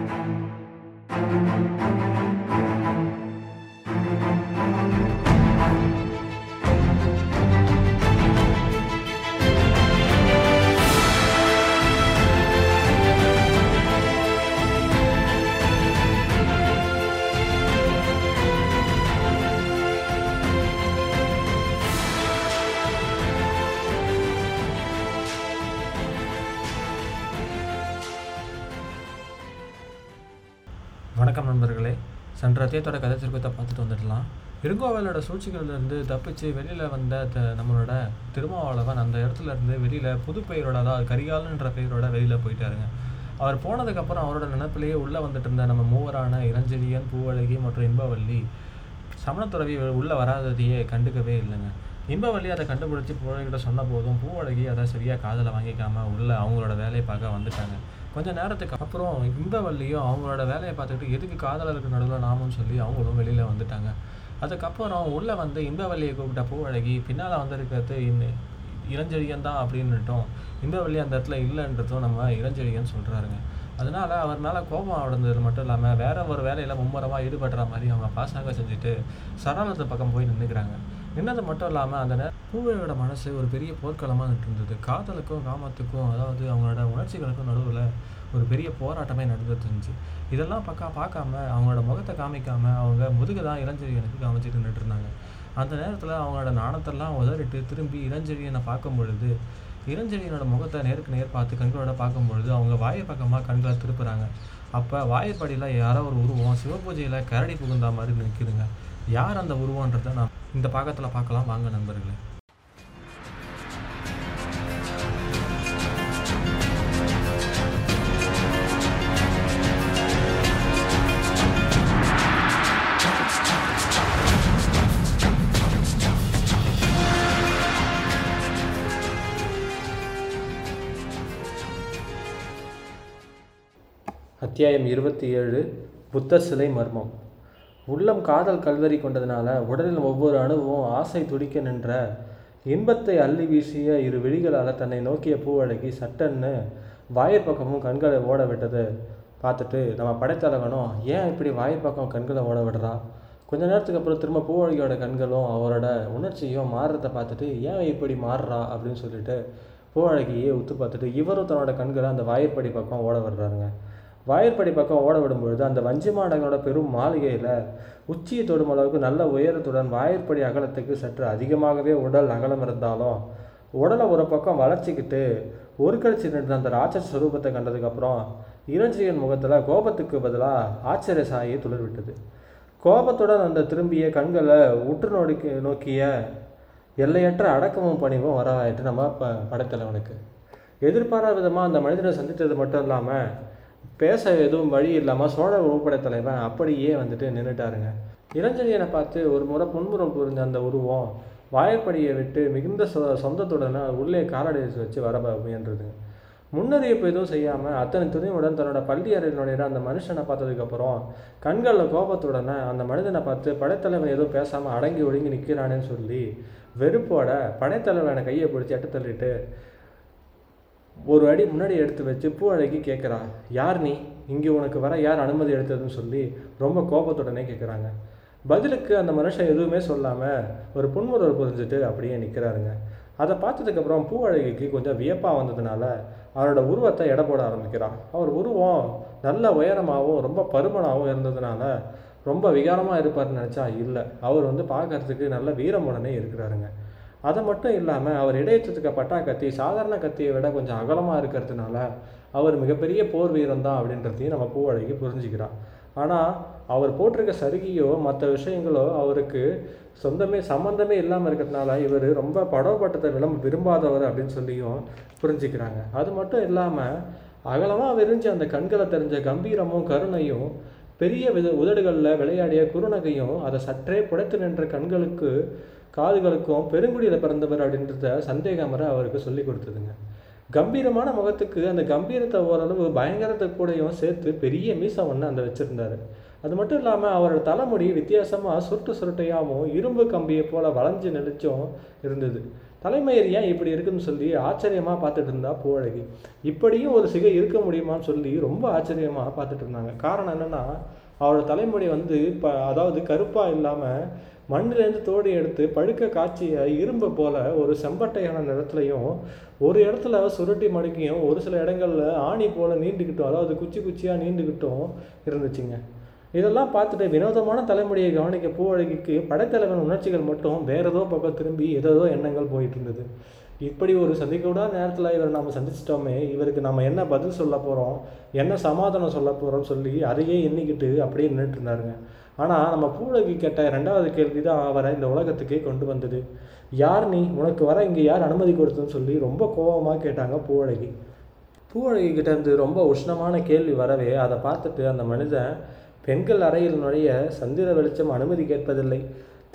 Thank you. சென்ற அத்தியத்தோட கதை திருப்பத்தை பார்த்துட்டு வந்துடலாம். இருங்கோவலோட சூழ்ச்சிகள்லேருந்து தப்பிச்சு வெளியில் வந்த த நம்மளோட திருமாவளவன் அந்த இடத்துல இருந்து வெளியில் புது பெயரோட அதாவது கரிகாலன்ற பெயரோட வெளியில் போயிட்டாருங்க. அவர் போனதுக்கப்புறம் அவரோட நினப்பிலேயே உள்ளே வந்துட்டு இருந்த நம்ம மூவரான இளஞ்செழியன் பூவழகி மற்றும் இன்பவல்லி சமணத்துறவி உள்ளே வராததையே கண்டுக்கவே இல்லைங்க. இன்பவல்லி அதை கண்டுபிடிச்சி பூவழகிட்ட சொன்ன போதும் பூவழகி அதை சரியாக காதில் வாங்கிக்காமல் உள்ளே அவங்களோட வேலையை பார்க்க வந்துட்டாங்க. கொஞ்ச நேரத்துக்கு அப்புறம் இன்பவல்லியும் அவங்களோட வேலையை பார்த்துக்கிட்டு எதுக்கு காதலருக்கு நடுவில் நாமும் சொல்லி அவங்களும் வெளியில் வந்துட்டாங்க. அதுக்கப்புறம் உள்ளே வந்து இன்பவல்லியை கூப்பிட்ட பூவழகி பின்னால் வந்திருக்கிறது இன்னும் இளஞ்செழியன் தான் அப்படின்னுட்டும். இன்பவல்லி அந்த இடத்துல இல்லைன்றதும் நம்ம இளஞ்செழியன் சொல்கிறாருங்க அதனால் அவர் மேலே கோபம் அடைந்தது மட்டும் இல்லாமல் வேற ஒரு வேலையில் மும்முரமாக ஈடுபடுற மாதிரி அவங்க பாசாங்க செஞ்சுட்டு சரளத்து பக்கம் போய் நின்றுக்கிறாங்க நின்னது மட்டும் இல்லாமல் அந்த நேரம் பூவையோட மனசு ஒரு பெரிய போர்க்களமாக இருந்தது காதலுக்கும் காமத்துக்கும் அதாவது அவங்களோட உணர்ச்சிகளுக்கும் நடுவில் ஒரு பெரிய போராட்டமே நடந்துட்டு இருந்துச்சு இதெல்லாம் பக்கா பார்க்காம அவங்களோட முகத்தை காமிக்காம அவங்க முதுகு தான் இளஞ்செழியனுக்கு காமிச்சிட்டு நின்றுருந்தாங்க அந்த நேரத்தில் அவங்களோட நாணத்தெல்லாம் உதறிட்டு திரும்பி இளஞ்செழியனை பார்க்கும் பொழுது இளஞ்செழியனோட முகத்தை நேருக்கு நேர் பார்த்து கண்களோட பார்க்கும் பொழுது அவங்க வாயை பக்கமாக கண்களை திருப்புறாங்க. அப்போ வாயப்படியில் யாரோ ஒரு உருவம் சிவபூஜையில் கரடி புகுந்தா மாதிரி நிற்கிதுங்க யார் அந்த உருவன்றதை நான் இந்த பாகத்தில் பார்க்கலாம். வாங்க நண்பர்களே. அத்தியாயம் இருபத்தி ஏழு புத்த சிலை மர்மம். உள்ளம் காதல் கல்வரி கொண்டதுனால உடலில் ஒவ்வொரு அணுவும் ஆசை துடிக்க நின்ற இன்பத்தை அள்ளி வீசிய இரு விழிகளால் தன்னை நோக்கிய பூவழகி சட்டன்னு வாயிற் பக்கமும் கண்களை ஓட விட்டது. பார்த்துட்டு நம்ம படைத்தலைவனும் ஏன் இப்படி வாயிற் பக்கம் கண்களை ஓட விடுறா? கொஞ்ச நேரத்துக்கு அப்புறம் திரும்ப பூவழகியோட கண்களும் அவரோட உணர்ச்சியும் மாறுறதை பார்த்துட்டு ஏன் இப்படி மாறுறா அப்படின்னு சொல்லிட்டு பூவழகியே உத்து பார்த்துட்டு இவரும் தன்னோட கண்களை அந்த வாயிற்படி பக்கம் ஓட விடுறாருங்க. வாயிற்படி பக்கம் ஓட விடும்பொழுது அந்த வஞ்சி மாடங்களோட பெரும் மாளிகையில் உச்சியை தொடும் அளவுக்கு நல்ல உயரத்துடன் வாயிற்படி அகலத்துக்கு சற்று அதிகமாகவே உடல் அகலம் இருந்தாலும் உடலை ஒரு பக்கம் வளர்ச்சிக்கிட்டு ஒரு கழிச்சு நின்ற அந்த ராட்சச ஸ்வரூபத்தை கண்டதுக்கப்புறம் இளஞ்சியன் முகத்தில் கோபத்துக்கு பதிலாக ஆச்சரிய சாயை துளிர்விட்டது. கோபத்துடன் அந்த திரும்பிய கண்களை உற்று நோடிக்க நோக்கிய எல்லையற்ற அடக்கமும் பணிவும் வரவாயிட்டு நம்ம ப படைத்தலைவனுக்கு. எதிர்பாராத விதமாக அந்த மனிதனை சந்தித்தது மட்டும் இல்லாமல் பேச எதுவும் வழி இல்லாமல் சோழ உருப்படை தலைவன் அப்படியே வந்துட்டு நின்றுட்டாருங்க இளஞ்செழியனை பார்த்து ஒரு முறை புன்முறம் புரிஞ்ச அந்த உருவம் வாயற்படியை விட்டு மிகுந்த சொ சொந்தத்துடனே உள்ளே காலடி வச்சு வர முயன்றதுங்க முன்னறிவிப்பு எதுவும் செய்யாமல் அத்தனை துணிவுடன் தன்னோட பள்ளி அறையினுடைய அந்த மனுஷனை பார்த்ததுக்கப்புறம் கண்களில் கோபத்துடனே அந்த மனிதனை பார்த்து படைத்தலைவன் எதுவும் பேசாமல் அடங்கி ஒடுங்கி நிற்கிறானேன்னு சொல்லி வெறுப்போட படைத்தலைவனை கையை பிடிச்சி எட்ட தள்ளிட்டு ஒரு அடி முன்னாடி எடுத்து வச்சு பூ அழகி கேட்குறா யார் நீ? இங்கே உனக்கு வர யார் அனுமதி எடுத்ததுன்னு சொல்லி ரொம்ப கோபத்துடனே கேட்குறாங்க பதிலுக்கு அந்த மனுஷன் எதுவுமே சொல்லாமல் ஒரு புன்முறவர் புரிஞ்சுட்டு அப்படியே நிற்கிறாருங்க அதை பார்த்ததுக்கப்புறம் பூ அழகிக்கு கொஞ்சம் வியப்பாக வந்ததுனால அவரோட உருவத்தை எடை போட ஆரம்பிக்கிறான் அவர் உருவம் நல்ல உயரமாகவும் ரொம்ப பருமனாகவும் இருந்ததுனால ரொம்ப விகாரமாக இருப்பார்னு நினச்சா இல்லை. அவர் வந்து பார்க்கறதுக்கு நல்ல வீரமுடனே இருக்கிறாருங்க. அது மட்டும் இல்லாமல் அவர் இடையச்சத்துக்க பட்டா கத்தி சாதாரண கத்தியை விட கொஞ்சம் அகலமாக இருக்கிறதுனால அவர் மிகப்பெரிய போர் வீரம் தான் அப்படின்றதையும் நம்ம பூவழகி புரிஞ்சுக்கிறான் ஆனால் அவர் போட்டிருக்க சருகியோ மற்ற விஷயங்களோ அவருக்கு சொந்தமே சம்மந்தமே இல்லாமல் இருக்கிறதுனால இவர் ரொம்ப படவப்பட்டத்தை விளம்ப விரும்பாதவர் அப்படின்னு சொல்லியும் புரிஞ்சுக்கிறாங்க. அது மட்டும் இல்லாமல் அகலமாக விரிஞ்ச அந்த கண்களை தெரிஞ்ச கம்பீரமும் கருணையும் பெரிய வித உதடுகளில் விளையாடிய குறுநகையும் அதை சற்றே புடைத்து நின்ற கண்களுக்கு காதுகளுக்கும் பெருங்குடியில் பிறந்தவர் அப்படின்றத சந்தேகமர அவருக்கு சொல்லி கொடுத்ததுங்க கம்பீரமான முகத்துக்கு அந்த கம்பீரத்தை ஓரளவு பயங்கரத்தை கூடயும் சேர்த்து பெரிய மீசம் ஒன்று அந்த வச்சுருந்தாரு. அது மட்டும் இல்லாமல் அவரோட தலைமுடி வித்தியாசமாக சுருட்டு சுருட்டையாகவும் இரும்பு கம்பியை போல் வளைஞ்சு நெளிச்சும் இருந்தது. தலைமயிர் ஏன் இப்படி இருக்குன்னு சொல்லி ஆச்சரியமாக பார்த்துட்டு இருந்தா பூவழகி. இப்படியும் ஒரு சிகை இருக்க முடியுமான்னு சொல்லி ரொம்ப ஆச்சரியமாக பார்த்துட்டு இருந்தாங்க. காரணம் என்னென்னா அவரோட தலைமுடி வந்து இப்போ அதாவது கருப்பாக இல்லாமல் மண்ணிலேருந்து தோடி எடுத்து பழுக்க காய்ச்சிய இரும்பை போல ஒரு செம்பட்டையான நிறத்துலையும் ஒரு இடத்துல சுருட்டி மடுக்கியும் ஒரு சில இடங்கள்ல ஆணி போல நீண்டுக்கிட்டும் அதாவது குச்சி குச்சியாக நீண்டுக்கிட்டும் இருந்துச்சுங்க. இதெல்லாம் பார்த்துட்டு வினோதமான தலைமுடியை கவனிக்க பூவழகிக்கு படைத்தலைவன் உணர்ச்சிகள் மட்டும் வேற ஏதோ பக்கம் திரும்பி ஏதோ எண்ணங்கள் போயிட்டு இருந்தது. இப்படி ஒரு சந்திக்கூடாத நேரத்தில் இவரை நம்ம சந்திச்சிட்டோமே இவருக்கு நம்ம என்ன பதில் சொல்ல போகிறோம் என்ன சமாதானம் சொல்ல போகிறோம்னு சொல்லி அதையே எண்ணிக்கிட்டு அப்படியே நின்றுட்டு இருந்தாருங்க. ஆனால் நம்ம பூலகி கேட்ட ரெண்டாவது கேள்வி தான் அவரை இந்த உலகத்துக்கே கொண்டு வந்தது. யார் நீ? உனக்கு வர இங்கே யார் அனுமதி கொடுத்ததுன்னு சொல்லி ரொம்ப கோபமாக கேட்டாங்க பூவழகி பூவழகி கிட்டேருந்து ரொம்ப உஷ்ணமான கேள்வி வரவே அதை பார்த்துட்டு அந்த மனிதன் பெண்கள் அறையில் நுழைய சந்திர வெளிச்சம் அனுமதி கேட்பதில்லை.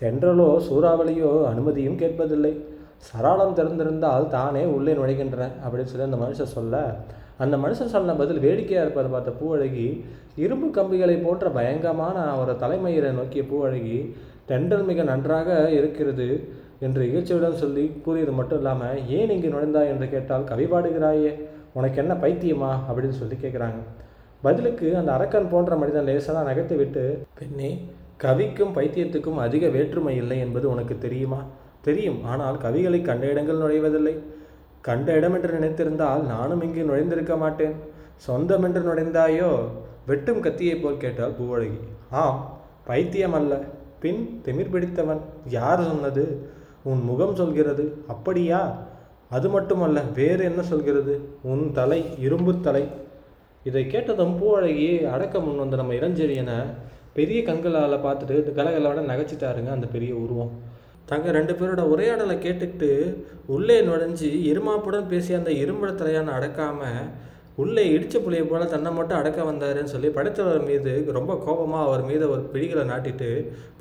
தென்றலோ சூறாவளியோ அனுமதியும் கேட்பதில்லை. சராளம் திறந்திருந்தால் தானே உள்ளே நுழைகின்றன அப்படின்னு சொல்லி அந்த மனுஷன் சொல்ல அந்த மனுஷன் சொன்ன பதில் வேடிக்கையாக இருப்பதை பார்த்த பூவழகி இரும்பு கம்பிகளை போன்ற பயங்கரமான அவர தலைமயிரை நோக்கிய பூவழகி தென்றல் மிக நன்றாக இருக்கிறது என்று இகழ்ச்சியுடன் சொல்லி கூறியது மட்டும் இல்லாமல் ஏன் இங்கு நுழைந்தாய் என்று கேட்டால் கவி பாடுகிறாயே உனக்கு என்ன பைத்தியமா? அப்படின்னு சொல்லி கேட்குறாங்க பதிலுக்கு அந்த அரக்கன் போன்ற மனிதன் லேசாக நகைத்து விட்டு பெண்ணே கவிக்கும் பைத்தியத்துக்கும் அதிக வேற்றுமை இல்லை என்பது உனக்கு தெரியுமா? தெரியும். ஆனால் கவிகளை கண்ட இடங்கள் நுழைவதில்லை. கண்ட இடம் என்று நினைத்திருந்தால் நானும் இங்கு நுழைந்திருக்க மாட்டேன். சொந்தம் என்று நுழைந்தாயோ? வெட்டும் கத்தியைப் போல் கேட்டால் பூவழகி. ஆம் பைத்தியம் அல்ல. பின் திமிர் பிடித்தவன் யார் சொன்னது? உன் முகம் சொல்கிறது. அப்படியா? அது மட்டுமல்ல வேறு என்ன சொல்கிறது? உன் தலை இரும்பு தலை. இதை கேட்டதும் பூவழகி அடக்க முன் வந்த நம்ம இளஞ்செழியனை பெரிய கண்களால் பார்த்துட்டு கலகலோட நகைச்சிட்டாருங்க அந்த பெரிய உருவம். தங்க ரெண்டு பேரோட உரையாடலை கேட்டுக்கிட்டு உள்ளே நுழைஞ்சி இருமாப்புடன் பேசிய அந்த இரும்புட தலையான அடக்காமல் உள்ளே இடிச்ச புளியை போல தன்னை மட்டும் அடக்க வந்தாருன்னு சொல்லி படைத்தவர் மீது ரொம்ப கோபமாக அவர் மீது ஒரு பிடிகளை நாட்டிட்டு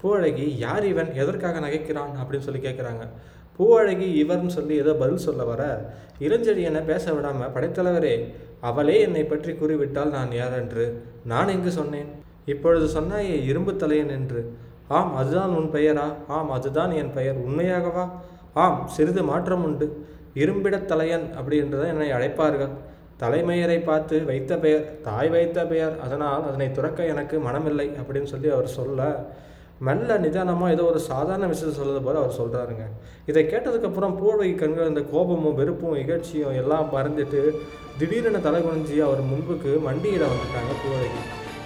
பூவழகி யார் இவன்? எதற்காக நகைக்கிறான்? அப்படின்னு சொல்லி கேட்குறாங்க பூவழகி இவர்னு சொல்லி ஏதோ பதில் சொல்ல வர? இளஞ்செழியனை பேச விடாமல் படைத்தலைவரே அவளே என்னை பற்றி கூறிவிட்டால் நான் யார்? என்று. நான் எங்கு சொன்னேன்? இப்பொழுது சொன்னாயே இரும்பு தலையன் என்று. ஆம் அதுதான் உன் பெயரா? ஆம் அதுதான் என் பெயர். உண்மையாகவா? ஆம் சிறிது மாற்றம் உண்டு. இரும்பிடத் தலையன் அப்படின்றத என்னை அழைப்பார்கள். தலைமையரை பார்த்து வைத்த பெயர் தாய் வைத்த பெயர் அதனால் அதனை துறக்க எனக்கு மனமில்லை அப்படின்னு சொல்லி அவர் சொல்ல மெல்ல நிதானமாக ஏதோ ஒரு சாதாரண விஷயத்தை சொல்லுறது போல அவர் சொல்கிறாருங்க இதை கேட்டதுக்கப்புறம் பூர்வை கண்கள் இந்த கோபமும் வெறுப்பும் இகழ்ச்சியும் எல்லாம் பறந்துட்டு திடீரென தலை குனிஞ்சி அவர் முன்புக்கு மண்டியிட வந்துட்டாங்க பூவழகி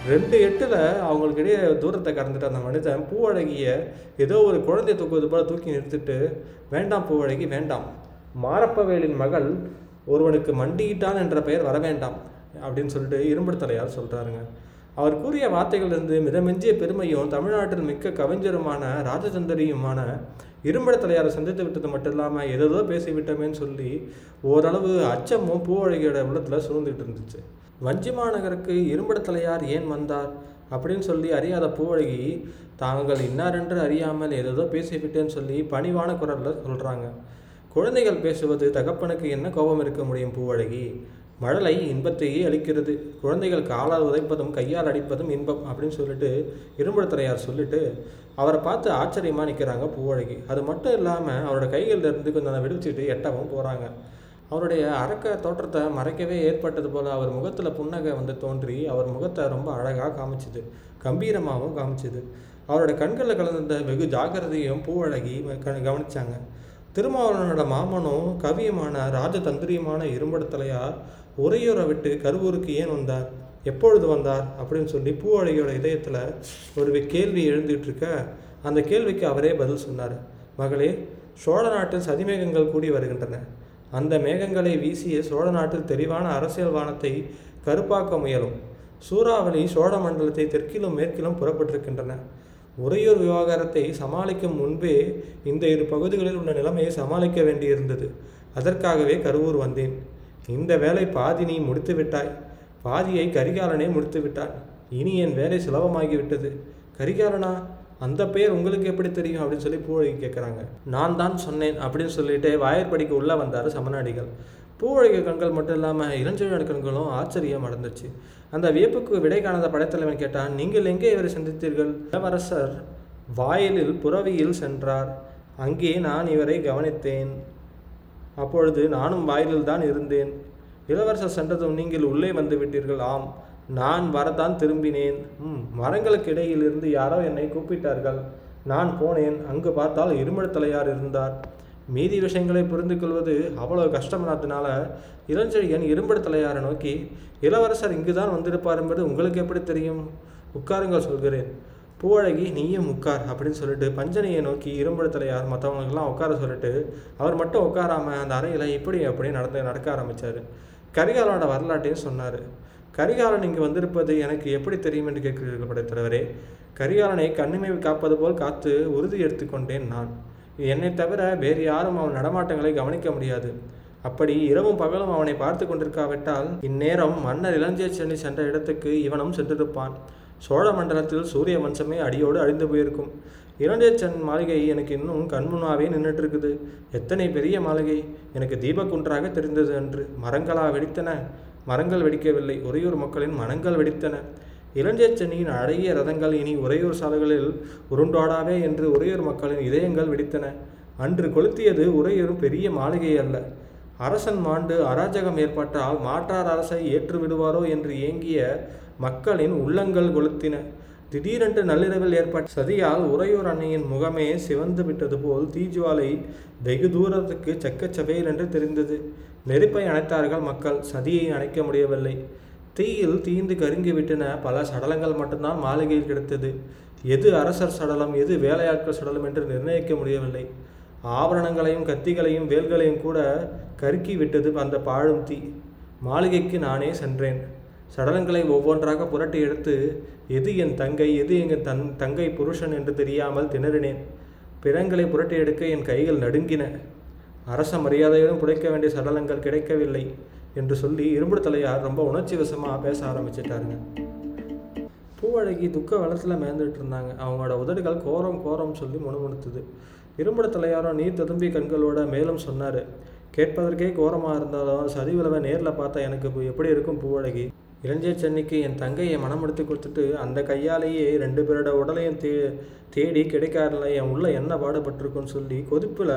ரெண்டு எட்டில் அவங்களுக்கு இடையே தூரத்தை கடந்துட்டு அந்த மனிதன் பூவழகிய ஏதோ ஒரு குழந்தை தூக்குவது போல தூக்கி நிறுத்திட்டு வேண்டாம் பூவழகி வேண்டாம். மாரப்பவேலின் மகள் ஒருவனுக்கு மண்டியிட்டான் என்ற பெயர் வர வேண்டாம் அப்படின்னு சொல்லிட்டு இரும்புத்தலையார் சொல்கிறாருங்க அவர் கூறிய வார்த்தைகளிலிருந்து மிதமெஞ்சிய பெருமையும் தமிழ்நாட்டில் மிக்க கவிஞருமான ராஜதந்தரியுமான இரும்படத்தலையாரை சந்தித்து விட்டது மட்டும் இல்லாமல் ஏதோ பேசிவிட்டோமேன்னு சொல்லி ஓரளவு அச்சமும் பூவழகியோட உள்ளத்தில் சூழ்ந்துகிட்டு இருந்துச்சு. வஞ்சி மாநகருக்கு இரும்படத்தலையார் ஏன் வந்தார்? அப்படின்னு சொல்லி அறியாத பூவழகி தாங்கள் இன்னாரென்று அறியாமல் ஏதேதோ பேசிவிட்டேன்னு சொல்லி பணிவான குரலில் சொல்கிறாங்க குழந்தைகள் பேசுவது தகப்பனுக்கு என்ன கோபம் இருக்க முடியும் பூவழகி? மழலை இன்பத்தையே அளிக்கிறது. குழந்தைகள் காலால் உதைப்பதும் கையால் அடிப்பதும் இன்பம் அப்படின்னு சொல்லிட்டு இரும்புடத்துறையார் சொல்லிட்டு அவரை பார்த்து ஆச்சரியமாக நிற்கிறாங்க பூவழகி. அது மட்டும் இல்லாமல் அவரோட கைகளில் இருந்து கொஞ்சம் விடுவிச்சுட்டு எட்டவும் போகிறாங்க அவருடைய அரக்க தோற்றத்தை மறைக்கவே ஏற்பட்டது போல் அவர் முகத்தில் புன்னகை வந்து தோன்றி அவர் முகத்தை ரொம்ப அழகாக காமிச்சுது. கம்பீரமாகவும் காமிச்சுது. அவரோட கண்களில் கலந்த வெகு ஜாக்கிரதையும் பூவழகி கவனித்தாங்க திருமாவளவனோட மாமனும் கவியுமான ராஜதந்திரியுமான இரும்படத்தலையார் உரையூரை விட்டு கருவூருக்கு ஏன் வந்தார்? எப்பொழுது வந்தார்? அப்படின்னு சொல்லி பூவழகியோட இதயத்தில் ஒரு கேள்வி எழுந்துகிட்டு இருக்க அந்த கேள்விக்கு அவரே பதில் சொன்னார். மகளே சோழ நாட்டில் சதிமேகங்கள் கூடி வருகின்றன. அந்த மேகங்களை வீசிய சோழ நாட்டில் தெளிவான அரசியல் வானத்தை கருப்பாக்க முயலும். சூறாவளி சோழ மண்டலத்தை தெற்கிலும் மேற்கிலும் புறப்பட்டிருக்கின்றன. உறையூர் விவகாரத்தை சமாளிக்கும் முன்பே இந்த இரு பகுதிகளில் உள்ள நிலைமையை சமாளிக்க வேண்டியிருந்தது. அதற்காகவே கருவூர் வந்தேன். இந்த வேலை பாதி நீ முடித்து விட்டாய். பாதியை கரிகாலனே முடித்து விட்டான். இனி என் வேலை சுலபமாகிவிட்டது. கரிகாலனா? அந்த பெயர் உங்களுக்கு எப்படி தெரியும் அப்படின்னு சொல்லி பூவழகி கேட்குறாங்க நான் தான் சொன்னேன் அப்படின்னு சொல்லிட்டு வாயற்படிக்கு உள்ளே வந்தார் சமநாடிகள். பூவழகி கண்கள் மட்டும் இல்லாமல் இளஞ்செழியன் கண்களும் ஆச்சரியம் அடைந்துச்சு. அந்த வியப்புக்கு விடை காணாத படைத்தலைவன் கேட்டான் நீங்கள் எங்கே இவரை சந்தித்தீர்கள்? இளவரசர் வாயிலில் புறவியில் சென்றார். அங்கே நான் இவரை கவனித்தேன். அப்பொழுது நானும் வாயிலில் தான் இருந்தேன். இளவரசர் சென்றதும் நீங்கள் உள்ளே வந்து விட்டீர்கள். ஆம். நான் வரத்தான் திரும்பினேன். ம் மரங்களுக்கு இடையிலிருந்து யாரோ என்னை கூப்பிட்டார்கள். நான் போனேன். அங்கு பார்த்தால் இருமடத்தலையார் இருந்தார். மீதி விஷயங்களை புரிந்து கொள்வது அவ்வளவு கஷ்டமானதுனால இளஞ்செழியன் இரும்படத்தலையாரை நோக்கி இளவரசர் இங்குதான் வந்திருப்பார் என்பது உங்களுக்கு எப்படி தெரியும்? உட்காருங்கள் சொல்கிறேன். பூவழகி நீயும் உட்கார் அப்படின்னு சொல்லிட்டு பஞ்சனையை நோக்கி இரும்படத்தலையார் மற்றவங்களுக்கெல்லாம் உட்கார சொல்லிட்டு அவர் மட்டும் உட்காராம அந்த அறையில் இப்படி அப்படி நடந்து நடக்க ஆரம்பித்தார் கரிகாலனோட வரலாற்றையும் சொன்னார். கரிகாலன் இங்கு வந்திருப்பது எனக்கு எப்படி தெரியும் என்று கேட்கிறீர்கள் படைத்தலைவரே? கரிகாலனை கண்ணிமை காப்பது போல் காத்து உறுதி எடுத்துக்கொண்டேன் நான். என்னை தவிர வேறு யாரும் அவன் நடமாட்டங்களை கவனிக்க முடியாது. அப்படி இரவும் பகலும் அவனை பார்த்து கொண்டிருக்காவிட்டால் இந்நேரம் மன்னர் இளஞ்சிய சென்னி சென்ற இடத்துக்கு இவனும் சென்றிருப்பான். சோழ மண்டலத்தில் சூரிய வம்சமே அடியோடு அழிந்து போயிருக்கும். இரண்டியச்சன் மாளிகை எனக்கு இன்னும் கண்முன்னாவே நின்றுட்டு இருக்குது எத்தனை பெரிய மாளிகை? எனக்கு தீபக்குன்றாக தெரிந்தது என்று மரங்களா வெடித்தன. மரங்கள் வெடிக்கவில்லை. உறையூர் மக்களின் மனங்கள் வெடித்தன. இளஞ்சென்னியின் அழகிய ரதங்கள் இனி உறையூர் சாலைகளில் உருண்டாடாவே என்று உறையூர் மக்களின் இதயங்கள் வெடித்தன. அன்று கொளுத்தியது உறையூரும் பெரிய மாளிகை அல்ல. அரசன் மாண்டு அராஜகம் ஏற்பட்டால் மாற்றார் அரசை ஏற்றுவிடுவாரோ என்று ஏங்கிய மக்களின் உள்ளங்கள் கொளுத்தின. திடீரென்று நள்ளிரவில் ஏற்பட்ட சதியால் உறையூர் அன்னையின் முகமே சிவந்து விட்டது போல் தீஜுவாலை வெகு தூரத்துக்கு சக்கச்சபையில் என்று தெரிந்தது. நெருப்பை அணைத்தார்கள் மக்கள். சதியை அணைக்க முடியவில்லை. தீயில் தீந்து கருங்கி விட்டன பல சடலங்கள் மட்டும்தான் மாளிகையில் கிடைத்தது. எது அரசர் சடலம் எது வேலையாட்கள் சடலம் என்று நிர்ணயிக்க முடியவில்லை. ஆபரணங்களையும் கத்திகளையும் வேல்களையும் கூட கருக்கி விட்டது அந்த பாழும் தீ. மாளிகைக்கு நானே சென்றேன். சடலங்களை ஒவ்வொன்றாக புரட்டி எடுத்து எது என் தங்கை எது எங்கள் தன் தங்கை புருஷன் என்று தெரியாமல் திணறினேன். பிறங்களை புரட்டி எடுக்க என் கைகள் நடுங்கின. அரச மரியாதையுடன் புடைக்க வேண்டிய சடலங்கள் கிடைக்கவில்லை என்று சொல்லி இரும்பு தலையார் ரொம்ப உணர்ச்சி வசமாக பேச ஆரம்பிச்சிட்டாருங்க. பூவழகி துக்க வளத்தில் மேந்துட்டு இருந்தாங்க அவங்களோட உதடுகள் கோரம் கோரம் சொல்லி முணுமுணுத்துது. இரும்புட தலையாரோ நீர் ததும்பி கண்களோட மேலும் சொன்னார் கேட்பதற்கே கோரமாக இருந்தாலும் சதிவிலவை நேரில் பார்த்தா எனக்கு எப்படி இருக்கும் பூவழகி? இளஞ்சே சென்னைக்கு என் தங்கையை மனம் எடுத்து கொடுத்துட்டு அந்த கையாலேயே ரெண்டு பேரோட உடலையும் தே தேடி கிடைக்காரல என் உள்ள என்ன பாடுபட்டிருக்குன்னு சொல்லி கொதிப்பில்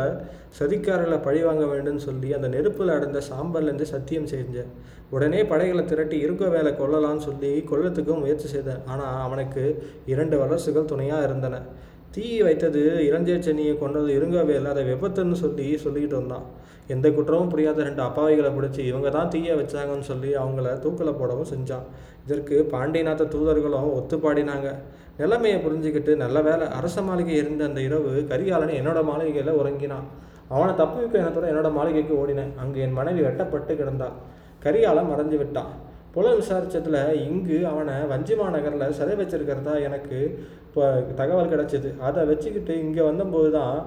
சதிக்காரர்களை பழி வாங்க வேண்டும்னு சொல்லி அந்த நெருப்பில் அடைந்த சாம்பல்லேருந்து சத்தியம் செஞ்சேன். உடனே படைகளை திரட்டி இருக்க வேலை கொல்லலான்னு சொல்லி கொல்லத்துக்கும் முயற்சி செய்தேன். ஆனால் அவனுக்கு இரண்டு வளர்ச்சிகள் துணையாக இருந்தன. தீ வைத்தது இளஞ்சே சென்னியை கொண்டது இருங்கவே அதை விபத்துன்னு சொல்லி சொல்லிக்கிட்டு வந்தான் எந்த குற்றமும் புரியாத ரெண்டு அப்பாவிகளை பிடிச்சி இவங்க தான் தீயை வச்சாங்கன்னு சொல்லி அவங்கள தூக்கில் போடவும் செஞ்சான். இதற்கு பாண்டியநாத தூதர்களும் ஒத்து பாடினாங்க நிலைமையை புரிஞ்சுக்கிட்டு நல்ல வேலை அரச மாளிகை இருந்த அந்த இரவு கரிகாலன் என்னோட மாளிகையில் உறங்கினான். அவனை தப்பு வைக்க இனத்தோட என்னோட மாளிகைக்கு ஓடினேன். அங்கே என் மனைவி வெட்டப்பட்டு கிடந்தாள். கரிகாலம் மறைஞ்சு விட்டான். புல விசாரிச்சதில் இங்கு அவனை வஞ்சிமா நகரில் சிறை வச்சிருக்கிறதா எனக்கு இப்போ தகவல் கிடச்சிது. அதை வச்சுக்கிட்டு இங்கே வந்தபோது தான்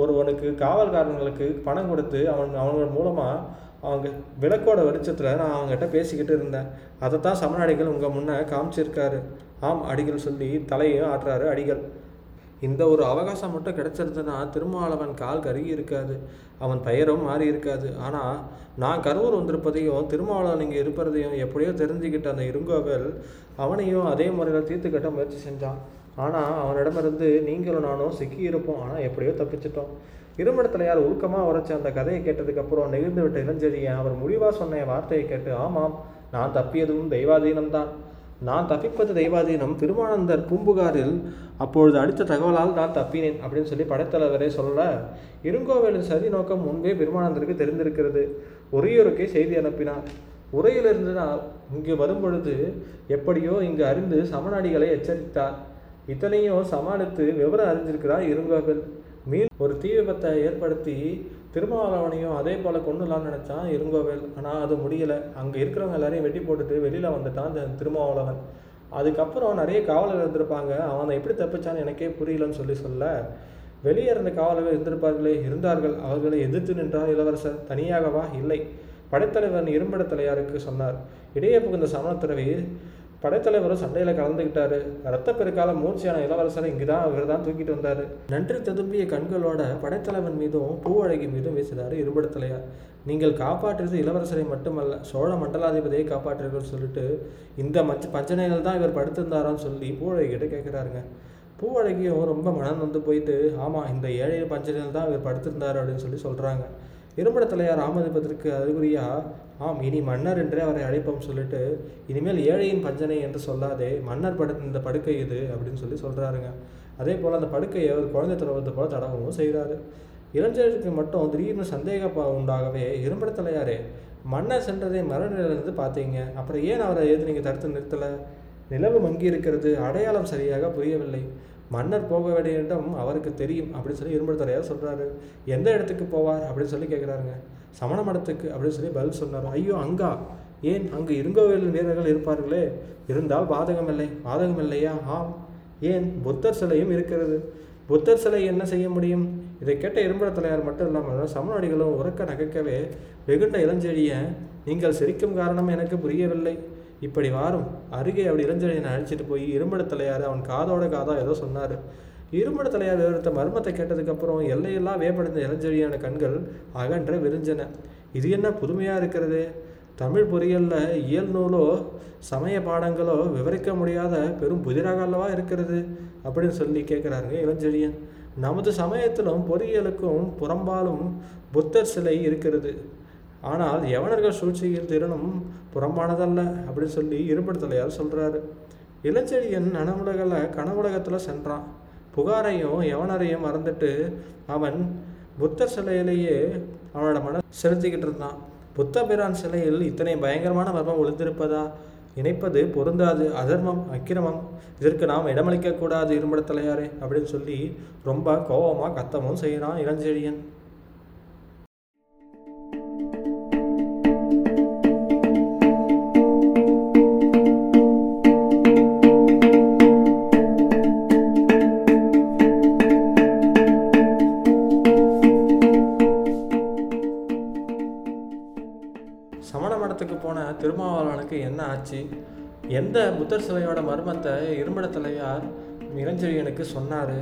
ஒருவனுக்கு காவல்காரங்களுக்கு பணம் கொடுத்து அவன் அவனோட மூலமாக அவங்க விளக்கோட வெளிச்சத்தில் நான் அவங்ககிட்ட பேசிக்கிட்டு இருந்தேன். அதை தான் சமநாடிகள் உங்கள் முன்னே காமிச்சிருக்காரு. ஆம் அடிகள் சொல்லி தலையும் ஆட்டுறாரு அடிகள். இந்த ஒரு அவகாசம் மட்டும் கிடைச்சிருந்ததுன்னா திருமாவளவன் கால் கருகி இருக்காது. அவன் பெயரும் மாறி இருக்காது. ஆனால் நான் கரூர் வந்திருப்பதையும் திருமாவளவன் இங்கே இருப்பதையும் எப்படியோ தெரிஞ்சுக்கிட்ட அந்த இருங்கோவல் அவனையும் அதே முறையில் தீர்த்து கட்ட முயற்சி செஞ்சான். ஆனால் அவனிடமிருந்து நீங்களும் நானும் சிக்கி இருப்போம். ஆனால் எப்படியோ தப்பிச்சிட்டோம். இருமடத்திலையார் உருக்கமாக உரைச்ச அந்த கதையை கேட்டதுக்கப்புறம் நெகிழ்ந்து விட்ட இளஞ்செழியன் அவர் முடிவாக சொன்ன வார்த்தையை கேட்டு ஆமாம் நான் தப்பியதும் தெய்வாதீனம்தான். நான் தப்பிப்பது தெய்வாதீனம் திருமானந்தர் பூம்புகாரில் அப்பொழுது அடுத்த தகவலால் நான் தப்பினேன் அப்படின்னு சொல்லி படைத்தலைவரே சொல்ல இருங்கோவேலின் சதி நோக்கம் முன்பே பெருமானந்தருக்கு தெரிந்திருக்கிறது. உரையூருக்கே செய்தி அனுப்பினார். உரையிலிருந்து நான் இங்கு வரும்பொழுது எப்படியோ இங்கு அறிந்து சமநாடிகளை எச்சரித்தார். இத்தனையும் சமாளித்து விவரம் அறிஞ்சிருக்கிறார் இருங்கோவில். மீன் ஒரு தீ விபத்தை ஏற்படுத்தி திருமாவளவனையும் அதே போல் கொண்டுலான்னு நினச்சான் இருங்கோவேல் ஆனால் அது முடியலை. அங்கே இருக்கிறவங்க எல்லாரையும் வெட்டி போட்டுட்டு வெளியில் வந்துட்டான் அந்த திருமாவளவன். அதுக்கப்புறம் நிறைய காவலர்கள் இருந்திருப்பாங்க. அவனை எப்படி தப்பிச்சான்னு எனக்கே புரியலன்னு சொல்லி சொல்ல வெளியே இருந்த காவலர்கள் இருந்திருப்பார்களே இருந்தார்கள். அவர்களை எதிர்த்து நின்றார் இளவரசர். தனியாகவா? இல்லை. படைத்தலைவன் இரும்படத்தலையாருக்கு சொன்னார். இடையே புகுந்த சமணத்துறவி படைத்தலைவரும் சண்டையில் கலந்துக்கிட்டாரு ரத்தப்பெருக்கால மூர்ச்சியான இளவரசரை இங்கே தான் அவர் தான் தூக்கிட்டு வந்தார். நன்றி ததும்பிய கண்களோட படைத்தலைவன் மீதும் பூவழகி மீதும் வீசினார் இருபடத்தலையார் நீங்கள் காப்பாற்றுறது இளவரசரை மட்டுமல்ல சோழ மண்டலாதிபதியை காப்பாற்றுறீர்கள் சொல்லிட்டு இந்த மச்ச பஞ்சனைகள் தான் இவர் படுத்திருந்தாரான்னு சொல்லி பூவழகிட்ட கேட்குறாருங்க பூவழகியும் ரொம்ப மனம் வந்து போயிட்டு ஆமாம் இந்த ஏழை பஞ்சனையில் தான் இவர் படுத்திருந்தார் அப்படின்னு சொல்லி சொல்கிறாங்க இரும்படத்தலையார் ஆமதிப்பதற்கு அறிகுறியா? ஆம் இனி மன்னர் என்றே அவரை அழைப்போம் சொல்லிட்டு இனிமேல் ஏழையின் பஞ்சனை என்று சொல்லாதே மன்னர் படு இந்த படுக்கை இது அப்படின்னு சொல்லி சொல்கிறாருங்க அதே போல் அந்த படுக்கையை ஒரு குழந்தை தடவது போல் தடவவும் செய்கிறாரு இளஞ்சலுக்கு மட்டும் திடீர்னு சந்தேக உண்டாகவே இரும்படத்தலையாரே மன்னர் சென்றதை மரநிலையிலிருந்து பார்த்தீங்க. அப்புறம் ஏன் அவரை ஏது நீங்கள் தடுத்து நிறுத்தலை? நிலவு மங்கி இருக்கிறது அடையாளம் சரியாக புரியவில்லை. மன்னர் போக வேண்டிய இடம் அவருக்கு தெரியும் அப்படின்னு சொல்லி இரும்புத்தலையார் சொல்கிறாரு எந்த இடத்துக்கு போவார் அப்படின்னு சொல்லி கேட்குறாருங்க சமண மடத்துக்கு அப்படின்னு சொல்லி பதில் சொன்னார்? ஐயோ அங்கா. ஏன் அங்கு இருங்கோவில் வீரர்கள் இருப்பார்களே? இருந்தால் பாதகம் இல்லை. பாதகம் இல்லையா? ஆம். ஏன்? புத்தர் சிலையும் இருக்கிறது. புத்தர் சிலை என்ன செய்ய முடியும்? இதை கேட்ட இரும்படத்தலையார் மட்டும் இல்லாமல் சமநாடிகளும் உறக்க நகைக்கவே வெகுண்ட இளஞ்செழிய நீங்கள் சிரிக்கும் காரணம் எனக்கு புரியவில்லை. இப்படி வாரும். அருகே அப்படி இளஞ்செழியனை அழைச்சிட்டு போய் இரும்படத்தலையார் அவன் காதோட காதாக ஏதோ சொன்னார். இரும்படத்தலையார் விவரத்த மர்மத்தை கேட்டதுக்கப்புறம் எல்லையெல்லாம் வேப்படைந்த இளஞ்செழியான கண்கள் அகன்ற விரிஞ்சன. இது என்ன புதுமையாக இருக்கிறது? தமிழ் பொறியியலில் இயல் நூலோ சமய பாடங்களோ விவரிக்க முடியாத பெரும் புதிராக அல்லவா இருக்கிறது? அப்படின்னு சொல்லி கேட்குறாருங்க இளஞ்செழியன். நமது சமயத்திலும் பொறியியலுக்கும் புறம்பாலும் புத்தர் சிலை இருக்கிறது. ஆனால் யவனர்கள் சூழ்ச்சியில் திறனும் புறம்பானதல்ல அப்படின்னு சொல்லி இருபடுத்தலையார் சொல்கிறாரு இளஞ்செழியன் நனவுலகில் கனவுலகத்தில் சென்றான். புகாரையும் யவனரையும் மறந்துட்டு அவன் புத்தர் சிலையிலேயே அவனோட மன செலுத்திக்கிட்டு இருந்தான். புத்த பிரான் சிலையில் இத்தனை பயங்கரமான மர்மம் ஒளிந்திருப்பதா? இணைப்பது பொருந்தாது அதர்மம் அக்கிரமம். இதற்கு நாம் இடமளிக்க கூடாது இரும்படத்தலையாரே அப்படின்னு சொல்லி ரொம்ப கோபமாக கத்தமும் செய்கிறான் இளஞ்செழியன். சமண மடத்துக்கு போன திருமாவளவனுக்கு என்ன ஆச்சு? எந்த புத்தர் சிலையோட மர்மத்தை இரும்படத்தலையார் இளஞ்செழியனுக்கு சொன்னார்?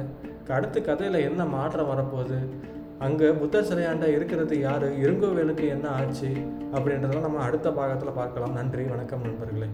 அடுத்து கதையில் என்ன மாற்றம் வரப்போகுது? அங்கே புத்தர் சிலையாண்ட இருக்கிறது யார்? இருங்கோவேலுக்கு என்ன ஆச்சு? அப்படின்றதெல்லாம் நம்ம அடுத்த பாகத்தில் பார்க்கலாம். நன்றி வணக்கம் நண்பர்களே.